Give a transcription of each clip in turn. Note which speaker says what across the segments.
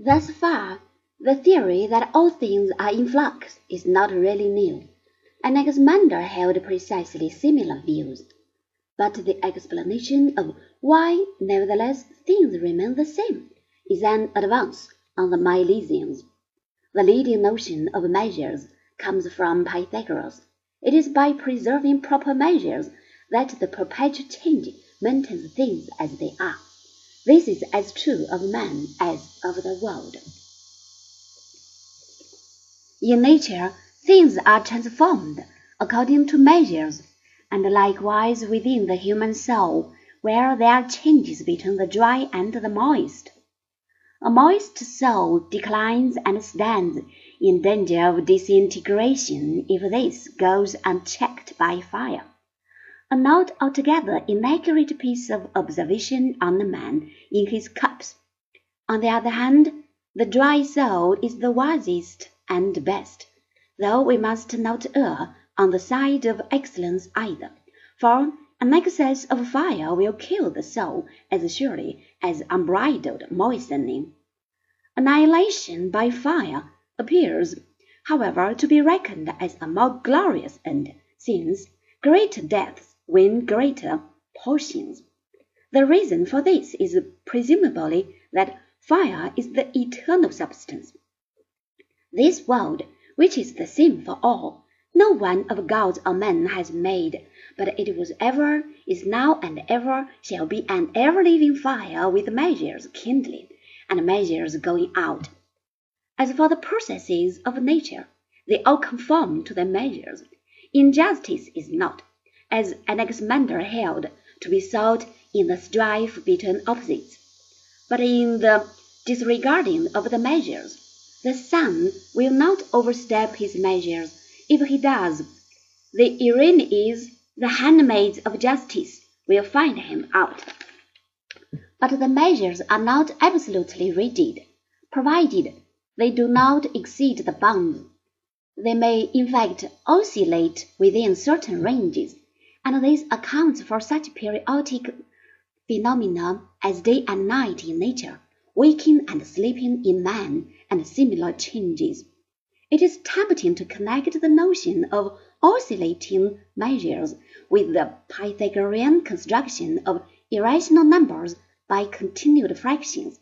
Speaker 1: Thus far, the theory that all things are in flux is not really new. Anaximander held precisely similar views. But the explanation of why, nevertheless, things remain the same is an advance on the Milesians. The leading notion of measures comes from Pythagoras. It is by preserving proper measures that the perpetual change maintains things as they are. This is as true of man as of the world. In nature, things are transformed according to measures, and likewise within the human soul, where there are changes between the dry and the moist. A moist soul declines and stands in danger of disintegration if this goes unchecked by fire. A not altogether inaccurate piece of observation on the man in his cups. On the other hand, the dry soul is the wisest and best, though we must not err on the side of excellence either, for an excess of fire will kill the soul as surely as unbridled moistening. Annihilation by fire appears, however, to be reckoned as a more glorious end, since greater deaths win greater portions. The reason for this is presumably that fire is the eternal substance. This world, which is the same for all, no one of gods or men has made, but it was ever, is now, and ever shall be an ever living fire with measures kindling and measures going out. As for the processes of nature, they all conform to their measures. Injustice is not, as Anaximander held, to be sought in the strife between opposites, but in the disregarding of the measures. The sun will not overstep his measures. If he does, the Erinyes, the handmaids of justice, will find him out. But the measures are not absolutely rigid, provided they do not exceed the bounds. They may in fact oscillate within certain ranges, and this accounts for such periodic phenomena as day and night in nature, waking and sleeping in man, and similar changes. It is tempting to connect the notion of oscillating measures with the Pythagorean construction of irrational numbers by continued fractions,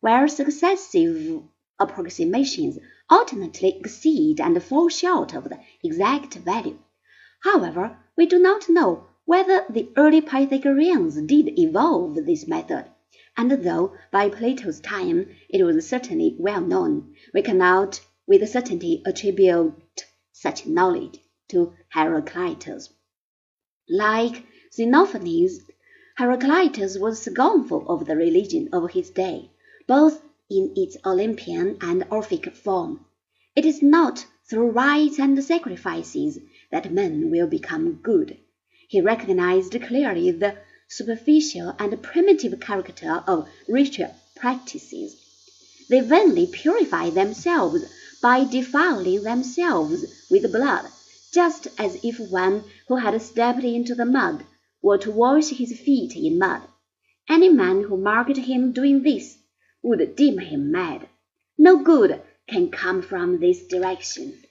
Speaker 1: where successive approximations alternately exceed and fall short of the exact value. However, we do not know whether the early Pythagoreans did evolve this method, and though by Plato's time it was certainly well known, we cannot with certainty attribute such knowledge to Heraclitus. Like Xenophanes, Heraclitus was scornful of the religion of his day, both in its Olympian and Orphic form. It is not through rites and sacrifices that men will become good. He recognized clearly the superficial and primitive character of ritual practices. They vainly purify themselves by defiling themselves with blood, just as if one who had stepped into the mud were to wash his feet in mud. Any man who marked him doing this would deem him mad. No good can come from this direction.